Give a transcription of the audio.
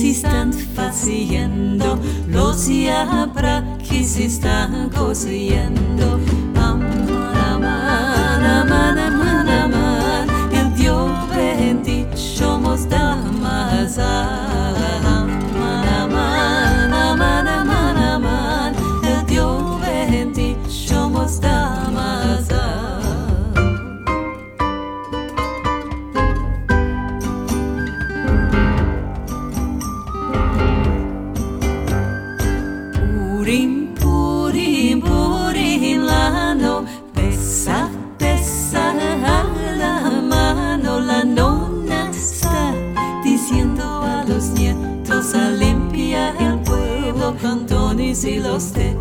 si están faciendo, los yabra que se están cosiendo. Amar, amar, amar, amar, amar, el Dios bendito Purim, purim, purim, lano, pesa, pesa la mano, la nona está diciendo a los nietos a limpiar el pueblo, cantones y los de